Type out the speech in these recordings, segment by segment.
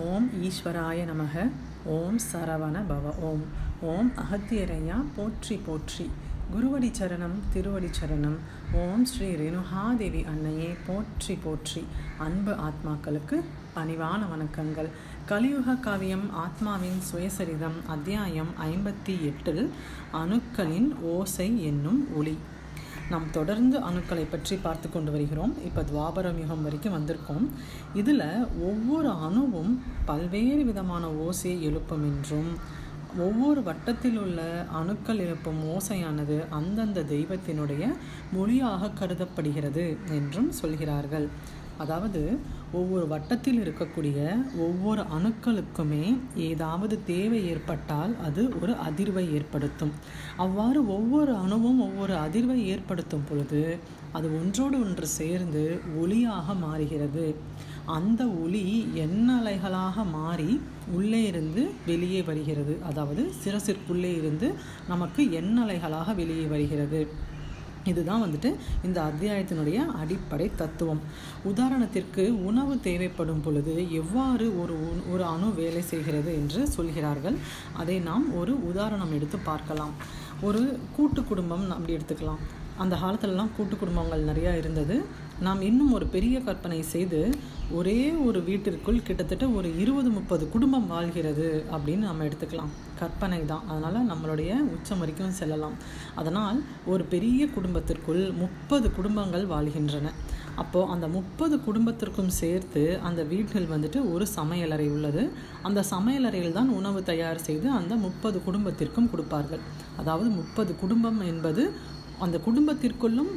ஓம் ஈஸ்வராய நமக ஓம் சரவண பவ ஓம் ஓம் அகத்தியரையா போற்றி போற்றி. குருவடி சரணம் திருவடி சரணம் ஓம் ஸ்ரீ ரேணுகாதேவி அன்னையே போற்றி போற்றி. அன்பு ஆத்மாக்களுக்கு பணிவான வணக்கங்கள். கலியுக காவியம் ஆத்மாவின் சுயசரிதம் அத்தியாயம் ஐம்பத்தி எட்டில் அணுக்களின் ஓசை என்னும் ஒளி. நாம் தொடர்ந்து அணுக்களை பற்றி பார்த்து கொண்டு வருகிறோம். இப்போ துவாபரம் யுகம் வரைக்கும் வந்திருக்கோம். இதில் ஒவ்வொரு அணுவும் பல்வேறு விதமான ஓசையை எழுப்பும் என்றும் ஒவ்வொரு வட்டத்தில் உள்ள அணுக்கள் எழுப்பும் ஓசையானது அந்தந்த தெய்வத்தினுடைய மொழியாக கருதப்படுகிறது என்றும் சொல்கிறார்கள். அதாவது ஒவ்வொரு வட்டத்தில் இருக்கக்கூடிய ஒவ்வொரு அணுக்களுக்குமே ஏதாவது தேவை ஏற்பட்டால் அது ஒரு அதிர்வை ஏற்படுத்தும். அவ்வாறு ஒவ்வொரு அணுவும் ஒவ்வொரு அதிர்வை ஏற்படுத்தும் பொழுது அது ஒன்றோடு ஒன்று சேர்ந்து ஒளியாக மாறுகிறது. அந்த ஒளி எண்ணலைகளாக மாறி உள்ளே இருந்து வெளியே வருகிறது. அதாவது சிரசிற்குள்ளே இருந்து நமக்கு எண்ணலைகளாக வெளியே வருகிறது. இதுதான் வந்துட்டு இந்த அத்தியாயத்தினுடைய அடிப்படை தத்துவம். உதாரணத்திற்கு உணவு தேவைப்படும் பொழுது எவ்வாறு ஒரு ஒரு அணு வேலை செய்கிறது என்று சொல்கிறார்கள். அதை நாம் ஒரு உதாரணம் எடுத்து பார்க்கலாம். ஒரு கூட்டு குடும்பம் அப்படி எடுத்துக்கலாம். அந்த காலத்துலலாம் கூட்டு குடும்பங்கள் நிறையா இருந்தது. நாம் இன்னும் ஒரு பெரிய கற்பனை செய்து ஒரே ஒரு வீட்டிற்குள் கிட்டத்தட்ட ஒரு இருபது முப்பது குடும்பம் வாழ்கிறது அப்படின்னு நம்ம எடுத்துக்கலாம். கற்பனை தான். அதனால் நம்மளுடைய உச்சம் வரைக்கும் செல்லலாம். அதனால் ஒரு பெரிய குடும்பத்திற்குள் முப்பது குடும்பங்கள் வாழ்கின்றன. அப்போது அந்த முப்பது குடும்பத்திற்கும் சேர்த்து அந்த வீட்டில் வந்துட்டு ஒரு சமையலறை உள்ளது. அந்த சமையலறையில் தான் உணவு தயார் செய்து அந்த முப்பது குடும்பத்திற்கும் கொடுப்பார்கள். அதாவது முப்பது குடும்பம் என்பது அந்த குடும்பத்திற்குள்ளும்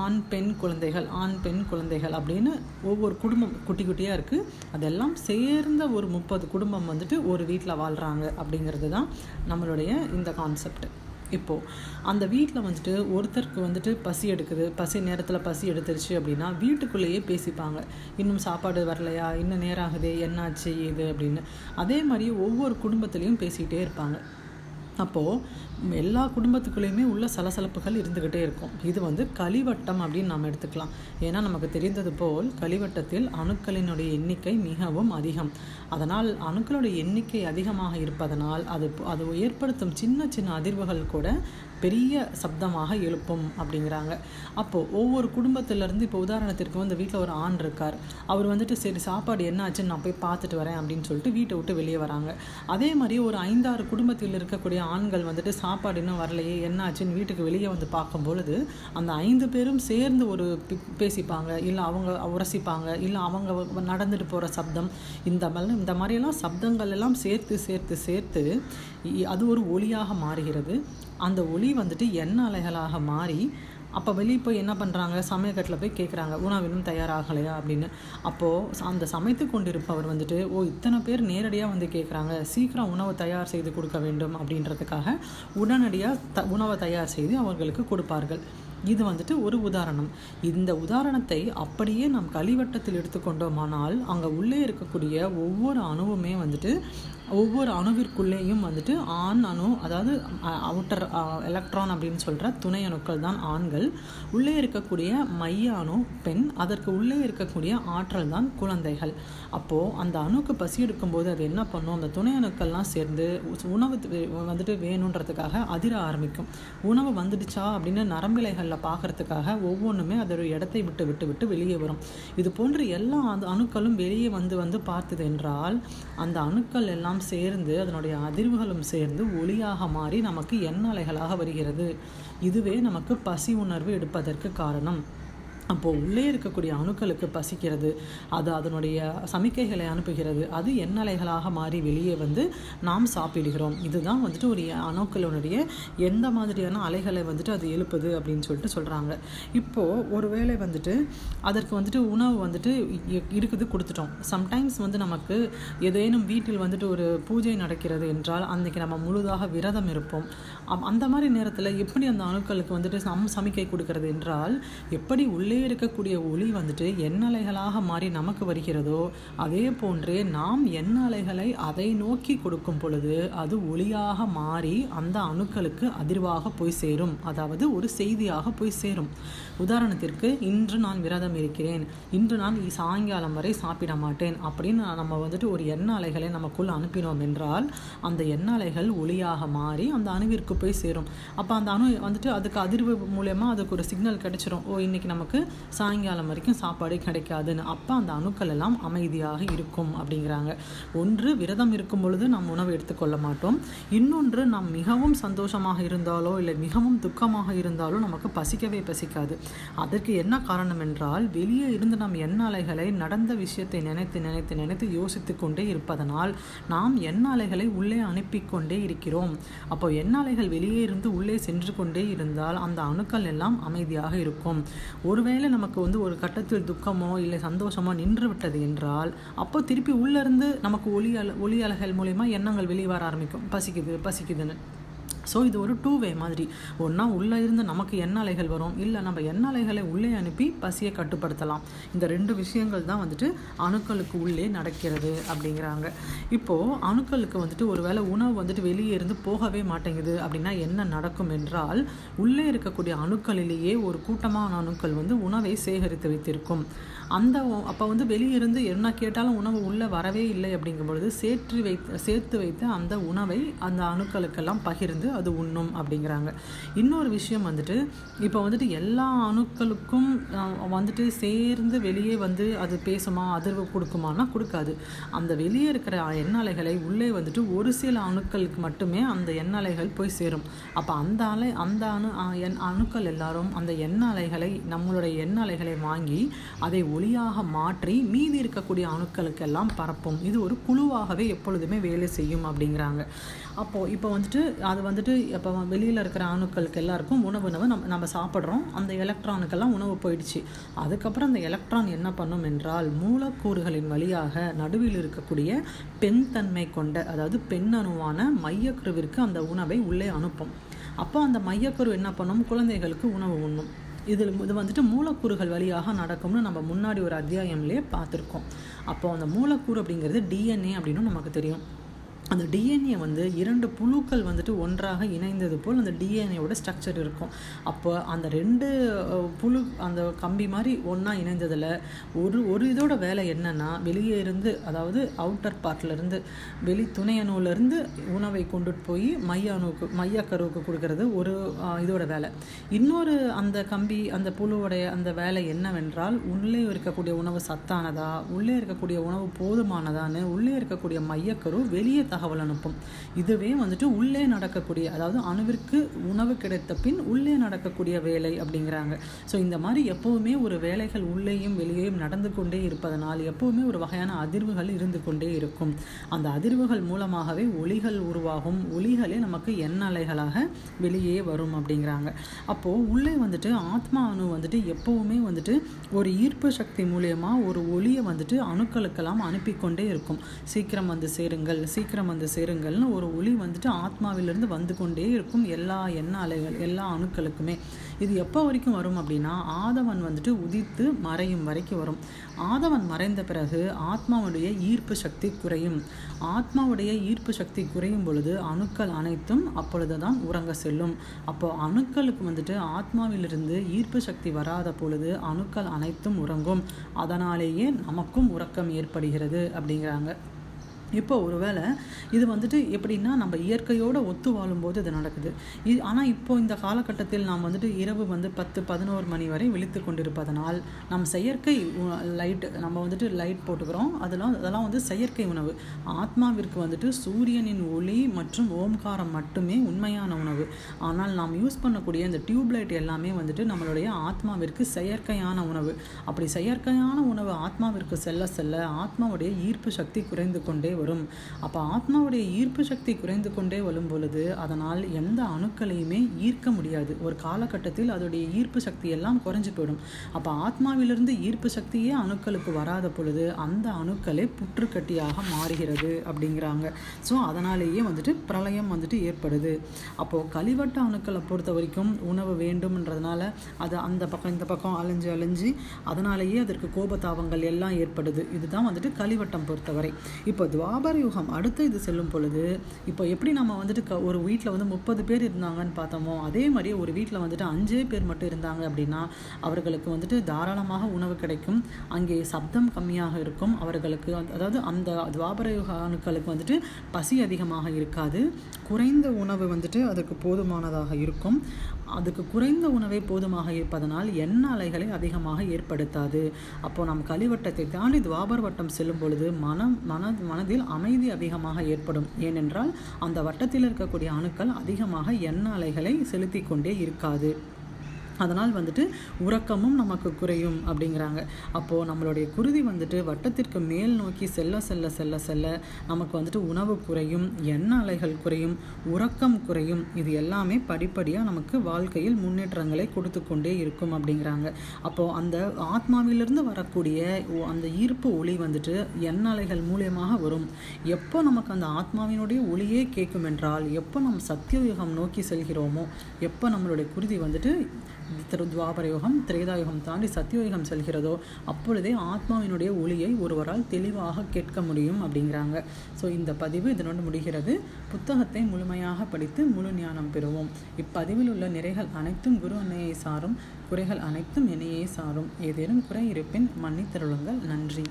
ஆண் பெண் குழந்தைகள் ஆண் பெண் குழந்தைகள் அப்படின்னு ஒவ்வொரு குடும்பம் குட்டி குட்டியாக இருக்குது அதெல்லாம் சேர்ந்த ஒரு முப்பது குடும்பம் வந்துட்டு ஒரு வீட்டில் வாழ்கிறாங்க அப்படிங்கிறது தான் நம்மளுடைய இந்த கான்செப்ட் இப்போது அந்த வீட்டில் வந்துட்டு ஒருத்தருக்கு வந்துட்டு பசி எடுக்குது. பசி நேரத்தில் பசி எடுத்துருச்சு அப்படின்னா வீட்டுக்குள்ளேயே பேசிப்பாங்க. இன்னும் சாப்பாடு வரலையா? இன்னும் நேரம் ஆகுதே? என்னாச்சு இது அப்படின்னு. அதே மாதிரி ஒவ்வொரு குடும்பத்துலேயும் பேசிக்கிட்டே இருப்பாங்க. அப்போது எல்லா குடும்பத்துக்குள்ளேயுமே உள்ள சலசலப்புகள் இருந்துக்கிட்டே இருக்கும். இது வந்து களிவட்டம் அப்படின்னு நாம் எடுத்துக்கலாம். ஏன்னா நமக்கு தெரிந்தது போல் களிவட்டத்தில் அணுக்களினுடைய எண்ணிக்கை மிகவும் அதிகம். அதனால் அணுக்களுடைய எண்ணிக்கை அதிகமாக இருப்பதனால் அது அது ஏற்படுத்தும் சின்ன சின்ன அதிர்வுகள் கூட பெரிய சப்தமாக எழுப்பும் அப்படிங்கிறாங்க. அப்போது ஒவ்வொரு குடும்பத்திலேருந்து இப்போ உதாரணத்திற்கு வந்து வீட்டில் ஒரு ஆண் இருக்கார். அவர் வந்துட்டு சரி சாப்பாடு என்ன ஆச்சுன்னு நான் போய் பார்த்துட்டு வரேன் அப்படின்னு சொல்லிட்டு வீட்டை விட்டு வெளியே வராங்க. அதே மாதிரி ஒரு ஐந்தாறு குடும்பத்தில் இருக்கக்கூடிய ஆண்கள் வந்துட்டு சாப்பாடு இன்னும் வரலையே என்ன ஆச்சுன்னு வீட்டுக்கு வெளியே வந்து பார்க்கும் பொழுது அந்த ஐந்து பேரும் சேர்ந்து ஒரு பேசிப்பாங்க. இல்லை அவங்க உரசிப்பாங்க. இல்லை அவங்க நடந்துட்டு போகிற சப்தம் இந்த மாதிரி இந்த மாதிரியெல்லாம் சப்தங்கள் எல்லாம் சேர்த்து சேர்த்து சேர்த்து அது ஒரு ஒளியாக மாறுகிறது. அந்த ஒளி வந்துட்டு எண்ணெய் அலைகளாக மாறி அப்போ வெளியே போய் என்ன பண்ணுறாங்க சமயக்கட்டில் போய் கேட்குறாங்க உணவிலும் தயாராகலையா? அப்படின்னு. அப்போது அந்த சமைத்து கொண்டிருப்பவர் வந்துட்டு ஓ இத்தனை பேர் நேரடியாக வந்து கேட்குறாங்க சீக்கிரம் உணவு தயார் செய்து கொடுக்க வேண்டும். அப்படின்றதுக்காக உடனடியாக த உணவை தயார் செய்து அவர்களுக்கு கொடுப்பார்கள். இது வந்துட்டு ஒரு உதாரணம். இந்த உதாரணத்தை அப்படியே நாம் கலிவட்டத்தில் எடுத்துக்கொண்டோமானால் அங்கே உள்ளே இருக்கக்கூடிய ஒவ்வொரு அணுவுமே வந்துட்டு ஒவ்வொரு அணுவிற்குள்ளேயும் வந்துட்டு ஆண் அணு அதாவது அவுட்டர் எலக்ட்ரான் அப்படின்னு சொல்கிற துணை அணுக்கள் தான் ஆண்கள். உள்ளே இருக்கக்கூடிய மைய அணு பெண். அதற்கு உள்ளே இருக்கக்கூடிய ஆற்றல் தான் குழந்தைகள். அப்போது அந்த அணுக்கு பசி எடுக்கும்போது அது என்ன பண்ணும்? அந்த துணை அணுக்கள்லாம் சேர்ந்து உணவு வந்துட்டு வேணுன்றதுக்காக அதிர ஆரம்பிக்கும். உணவு வந்துடுச்சா அப்படின்னு நரம்பிலைகளில் பார்க்குறதுக்காக ஒவ்வொன்றுமே அதோட இடத்தை விட்டு விட்டு விட்டு வெளியே வரும். இது போன்று எல்லா அந்த அணுக்களும் வெளியே வந்து வந்து பார்த்தது என்றால் அந்த அணுக்கள் எல்லாம் எல்லாம் சேர்ந்து அதனுடைய அதிர்வுகளும் சேர்ந்து ஒளியாக மாறி நமக்கு எண்ணலைகளாக வருகிறது. இதுவே நமக்கு பசி உணர்வு எடுப்பதற்கு காரணம். அப்போது உள்ளே இருக்கக்கூடிய அணுக்களுக்கு பசிக்கிறது அது அதனுடைய சமிக்கைகளை அனுப்புகிறது அது எண்ணலைகளாக மாறி வெளியே வந்து நாம் சாப்பிடுகிறோம். இதுதான் வந்துட்டு ஒரு அணுக்களுடைய எந்த மாதிரியான அலைகளை வந்துட்டு அது எழுப்புது அப்படின்னு சொல்லிட்டு சொல்கிறாங்க இப்போது ஒருவேளை வந்துட்டு அதற்கு வந்துட்டு உணவு வந்துட்டு இருக்குது கொடுத்துட்டோம். சம்டைம்ஸ் வந்து நமக்கு ஏதேனும் வீட்டில் வந்துட்டு ஒரு பூஜை நடக்கிறது என்றால் அன்றைக்கி நம்ம முழுதாக விரதம் இருப்போம். அந்த மாதிரி நேரத்தில் எப்படி அந்த அணுக்களுக்கு வந்துட்டு சம் சமிக்கை கொடுக்கறது என்றால் எப்படி உள்ளே உள்ளே இருக்கக்கூடிய ஒளி வந்துட்டு எண்ணலைகளாக மாறி நமக்கு வருகிறதோ அதே போன்றே நாம் எண்ணலைகளை அதை நோக்கி கொடுக்கும் பொழுது அது ஒளியாக மாறி அந்த அணுக்களுக்கு அதிர்வாக போய் சேரும். அதாவது ஒரு செய்தியாக போய் சேரும். உதாரணத்திற்கு இன்று நான் விரதம் இருக்கிறேன். இன்று நான் சாயங்காலம் வரை சாப்பிட மாட்டேன். அப்படின்னு நம்ம வந்துட்டு ஒரு எண்ண அலைகளை நமக்குள் அனுப்பினோம் என்றால் அந்த எண்ண அலைகள் ஒளியாக மாறி அந்த அணுவிற்கு போய் சேரும். அப்போ அந்த அணு வந்துட்டு அதுக்கு அதிர்வு மூலயமா அதுக்கு ஒரு சிக்னல் கிடைச்சிரும். ஓ இன்னைக்கு நமக்கு சாயங்காலம் வரைக்கும் சாப்பாடு கிடைக்காதுன்னு. அப்போ அந்த அணுக்கள் எல்லாம் அமைதியாக இருக்கும் அப்படிங்கிறாங்க. ஒன்று விரதம் இருக்கும் பொழுது நாம் உணவு எடுத்துக்கொள்ள மாட்டோம். இன்னொன்று நாம் மிகவும் சந்தோஷமாக இருந்தாலோ இல்லை மிகவும் துக்கமாக இருந்தாலோ நமக்கு பசிக்கவே பசிக்காது. அதற்கு என்ன காரணம் என்றால் வெளியே இருந்து நாம் எண்ண அலைகளை நடந்த விஷயத்தை நினைத்து நினைத்து நினைத்து யோசித்து கொண்டே இருப்பதனால் நாம் எண்ண அலைகளை உள்ளே அனுப்பி கொண்டே இருக்கிறோம். அப்போ எண்ண அலைகள் வெளியே இருந்து உள்ளே சென்று கொண்டே இருந்தால் அந்த அணுக்கள் எல்லாம் அமைதியாக இருக்கும். ஒருவேளை நமக்கு வந்து ஒரு கட்டத்தில் துக்கமோ இல்லை சந்தோஷமோ நின்று விட்டது என்றால் அப்போ திருப்பி உள்ளேருந்து நமக்கு ஒளி அல ஒளி அலைகள் மூலயமா எண்ணங்கள் வெளியே வர ஆரம்பிக்கும். பசிக்குது பசிக்குதுன்னு. ஸோ இது ஒரு டூ வே மாதிரி. ஒன்றா உள்ளே இருந்து நமக்கு எண்ணலைகள் வரும்? இல்லை நம்ம எண்ணலைகளை உள்ளே அனுப்பி பசியை கட்டுப்படுத்தலாம்? இந்த ரெண்டு விஷயங்கள் தான் வந்துட்டு அணுக்களுக்கு உள்ளே நடக்கிறது அப்படிங்கிறாங்க. இப்போது அணுக்களுக்கு வந்துட்டு ஒரு வேளை உணவு வந்துட்டு வெளியே இருந்து போகவே மாட்டேங்குது அப்படின்னா என்ன நடக்கும் என்றால் உள்ளே இருக்கக்கூடிய அணுக்களிலேயே ஒரு கூட்டமான அணுக்கள் வந்து உணவை சேகரித்து வைத்திருக்கும். அந்த அப்போ வந்து வெளியிருந்து என்ன கேட்டாலும் உணவு உள்ளே வரவே இல்லை அப்படிங்கும் பொழுது சேற்று வைத்து சேர்த்து வைத்து அந்த உணவை அந்த அணுக்களுக்கெல்லாம் பகிர்ந்து அது உண்ணும் அப்படிங்கிறாங்க. இன்னொரு விஷயம் வந்துட்டு இப்போ வந்துட்டு எல்லா அணுக்களுக்கும் வந்துட்டு சேர்ந்து வெளியே வந்து அது பேசுமா அதிர்வு கொடுக்குமானா கொடுக்காது. அந்த வெளியே இருக்கிற எண்ணலைகளை உள்ளே வந்துட்டு ஒரு சில அணுக்களுக்கு மட்டுமே அந்த எண்ணலைகள் போய் சேரும். அப்போ அந்த அலை அந்த அணு எண் அணுக்கள் எல்லாரும் அந்த எண்ணலைகளை நம்மளுடைய எண்ணலைகளை வாங்கி அதை ஒளியாக மாற்றி மீதி இருக்கக்கூடிய அணுக்களுக்கெல்லாம் பரப்பும். இது ஒரு குழுவாகவே எப்பொழுதுமே வேலை செய்யும் அப்படிங்கிறாங்க. அப்போது இப்போ வந்துட்டு அது வந்துட்டு இப்போ வெளியில் இருக்கிற அணுக்களுக்கு எல்லாருக்கும் உணவு உணவு நம்ம நம்ம சாப்பிட்றோம். அந்த எலக்ட்ரானுக்கெல்லாம் உணவு போயிடுச்சு. அதுக்கப்புறம் அந்த எலக்ட்ரான் என்ன பண்ணும் என்றால் மூலக்கூறுகளின் வழியாக நடுவில் இருக்கக்கூடிய பெண் தன்மை கொண்ட அதாவது பெண் அணுவான மையக்குருவிற்கு அந்த உணவை உள்ளே அனுப்பும். அப்போ அந்த மையக்குரு என்ன பண்ணும்? குழந்தைகளுக்கு உணவு உண்ணும். இதில் இது வந்துட்டு மூலக்கூறுகள் வழியாக நடக்கும்னு நம்ம முன்னாடி ஒரு அத்தியாயம்லேயே பார்த்துருக்கோம். அப்போ அந்த மூலக்கூறு அப்படிங்கிறது டிஎன்ஏ அப்படின்னு நமக்கு தெரியும். அந்த டிஎன்ஏ வந்து இரண்டு புழுக்கள் வந்துட்டு ஒன்றாக இணைந்தது போல் அந்த டிஎன்ஏவோட ஸ்ட்ரக்சர் இருக்கும். அப்போ அந்த ரெண்டு புழு அந்த கம்பி மாதிரி ஒன்றா இணைந்ததில் ஒரு ஒரு இதோட வேலை என்னென்னா வெளியே இருந்து அதாவது அவுட்டர் பார்ட்லேருந்து வெளி துணையணுவிலேருந்து உணவை கொண்டுட்டு போய் மைய அணுவுக்கு மையக்கருவுக்கு கொடுக்கறது ஒரு இதோட வேலை. இன்னொரு அந்த கம்பி அந்த புழுவுடைய அந்த வேலை என்னவென்றால் உள்ளே இருக்கக்கூடிய உணவு சத்தானதா உள்ளே இருக்கக்கூடிய உணவு போதுமானதான்னு உள்ளே இருக்கக்கூடிய மையக்கரு வெளியே தகவல் அனுப்பும் இதுவே வந்துட்டு உள்ளே நடக்கக்கூடிய அதாவது அணுவிற்கு உணவு கிடைத்த பின் உள்ளே நடக்கக்கூடிய வேலை அப்படிங்கிறாங்க. ஸோ இந்த மாதிரி எப்போவுமே ஒரு வேலைகள் உள்ளேயும் வெளியேயும் நடந்து கொண்டே இருப்பதனால் எப்போவுமே ஒரு வகையான அதிர்வுகள் இருந்து கொண்டே இருக்கும். அந்த அதிர்வுகள் மூலமாகவே ஒளிகள் உருவாகும். ஒளிகளே நமக்கு எண்ண அலைகளாக வெளியே வரும் அப்படிங்கிறாங்க. அப்போது உள்ளே வந்துட்டு ஆத்மா அணு வந்துட்டு எப்போவுமே வந்துட்டு ஒரு ஈர்ப்பு சக்தி மூலயமா ஒரு ஒளியை வந்துட்டு அணுக்களுக்கெல்லாம் அனுப்பி கொண்டே இருக்கும். சீக்கிரம் வந்து சேருங்கள் சீக்கிரம் வந்து சேருங்கள்னு ஒரு ஒளி வந்துட்டு ஆத்மாவிலிருந்து வந்து கொண்டே இருக்கும் எல்லா எண்ண அலைகள் எல்லா அணுக்களுக்குமே. இது எப்போ வரைக்கும் வரும் அப்படின்னா ஆதவன் வந்துட்டு உதித்து மறையும் வரைக்கும் வரும். ஆதவன் மறைந்த பிறகு ஆத்மாவுடைய ஈர்ப்பு சக்தி குறையும். ஆத்மாவுடைய ஈர்ப்பு சக்தி குறையும் பொழுது அணுக்கள் அனைத்தும் அப்பொழுது தான் உறங்க செல்லும். அப்போ அணுக்களுக்கு வந்துட்டு ஆத்மாவிலிருந்து ஈர்ப்பு சக்தி வராத பொழுது அணுக்கள் அனைத்தும் உறங்கும். அதனாலேயே நமக்கும் உறக்கம் ஏற்படுகிறது அப்படிங்கிறாங்க. இப்போ ஒருவேளை இது வந்துட்டு எப்படின்னா நம்ம இயற்கையோடு ஒத்து வாழும்போது இது நடக்குது. இது ஆனால் இப்போது இந்த காலகட்டத்தில் நாம் வந்துட்டு இரவு வந்து பத்து பதினோரு மணி வரை விழித்து கொண்டிருப்பதனால் நம் செயற்கை லைட் நம்ம வந்துட்டு லைட் போட்டுக்கிறோம். அதெல்லாம் அதெல்லாம் வந்து செயற்கை உணவு. ஆத்மாவிற்கு வந்துட்டு சூரியனின் ஒளி மற்றும் ஓம்காரம் மட்டுமே உண்மையான உணவு. ஆனால் நாம் யூஸ் பண்ணக்கூடிய இந்த டியூப் லைட் எல்லாமே வந்துட்டு நம்மளுடைய ஆத்மாவிற்கு செயற்கையான உணவு. அப்படி செயற்கையான உணவு ஆத்மாவிற்கு செல்ல செல்ல ஆத்மாவுடைய ஈர்ப்பு சக்தி குறைந்து கொண்டே வரும். அப்போ ஆத்மாவுடைய ஈர்ப்பு சக்தி குறைந்து கொண்டே வரும் பொழுது அதனால் எந்த அணுக்களையுமே ஈர்க்க முடியாது. ஒரு காலகட்டத்தில் அதோடைய ஈர்ப்பு சக்தி எல்லாம் குறைஞ்சு போயிடும். அப்போ ஆத்மாவிலிருந்து ஈர்ப்பு சக்தியே அணுக்களுக்கு வராத பொழுது அந்த அணுக்களே புற்றுக்கட்டியாக மாறுகிறது அப்படிங்கிறாங்க. ஸோ அதனாலேயே வந்துட்டு பிரளயம் வந்துட்டு ஏற்படுது. அப்போது கழிவட்ட அணுக்களை பொறுத்த வரைக்கும் உணவு வேண்டும்ன்றதுனால அது அந்த பக்கம் இந்த பக்கம் அலைஞ்சு அலைஞ்சு அதனாலேயே அதற்கு கோபத்தாபங்கள் எல்லாம் ஏற்படுது. இதுதான் வந்துட்டு கழிவட்டம் பொறுத்தவரை. இப்போ துவாபர யுகம் அடுத்து இது செல்லும் பொழுது இப்போ எப்படி நம்ம வந்துட்டு க ஒரு வீட்டில் வந்து முப்பது பேர் இருந்தாங்கன்னு பார்த்தோமோ அதே மாதிரி ஒரு வீட்டில் வந்துட்டு அஞ்சே பேர் மட்டும் இருந்தாங்க அப்படின்னா அவர்களுக்கு வந்துட்டு தாராளமாக உணவு கிடைக்கும். அங்கே சப்தம் கம்மியாக இருக்கும். அவர்களுக்கு அதாவது அந்த துவாபர யுக அணுக்களுக்கு வந்துட்டு பசி அதிகமாக இருக்காது. குறைந்த உணவு வந்துட்டு அதுக்கு போதுமானதாக இருக்கும். அதுக்கு குறைந்த உணவே போதுமாக இருப்பதனால் எண்ண அலைகளை அதிகமாக ஏற்படுத்தாது. அப்போ நாம் கலிவட்டத்தை தாண்டி துவாபர் வட்டம் செல்லும் பொழுது மனம் மன மனதில் அமைதி அதிகமாக ஏற்படும். ஏனென்றால் அந்த வட்டத்தில் இருக்கக்கூடிய அணுக்கள் அதிகமாக எண்ண அலைகளை செலுத்தி கொண்டே இருக்காது. அதனால் வந்துட்டு உறக்கமும் நமக்கு குறையும் அப்படிங்கிறாங்க. அப்போது நம்மளுடைய குருதி வந்துட்டு வட்டத்திற்கு மேல் நோக்கி செல்ல செல்ல செல்ல செல்ல நமக்கு வந்துட்டு உணவு குறையும் எண்ண அலைகள் குறையும் உறக்கம் குறையும். இது எல்லாமே படிப்படியாக நமக்கு வாழ்க்கையில் முன்னேற்றங்களை கொடுத்து கொண்டே இருக்கும் அப்படிங்கிறாங்க. அப்போது அந்த ஆத்மாவிலிருந்து வரக்கூடிய அந்த ஈர்ப்பு ஒளி வந்துட்டு எண்ண அலைகள் மூலியமாக வரும். எப்போ நமக்கு அந்த ஆத்மாவினுடைய ஒளியே கேட்கும் என்றால் எப்போ நம் சத்தியயுகம் நோக்கி செல்கிறோமோ எப்போ நம்மளுடைய குருதி வந்துட்டு திரு துவாபர யுகம் திரேதாயுகம் தாண்டி சத்தியயுகம் செல்கிறதோ அப்பொழுதே ஆத்மாவினுடைய ஒளியை ஒருவரால் தெளிவாக கேட்க முடியும் அப்படிங்கிறாங்க. ஸோ இந்த பதிவு இதனோடு முடிகிறது. புத்தகத்தை முழுமையாக படித்து முழு ஞானம் பெறுவோம். இப்பதிவில் உள்ள நிறைகள் அனைத்தும் குரு அன்னையை சாரும் குறைகள் அனைத்தும் என்னையே சாரும். ஏதேனும் குறை இருப்பின் மன்னித்தருளுங்கள். நன்றி.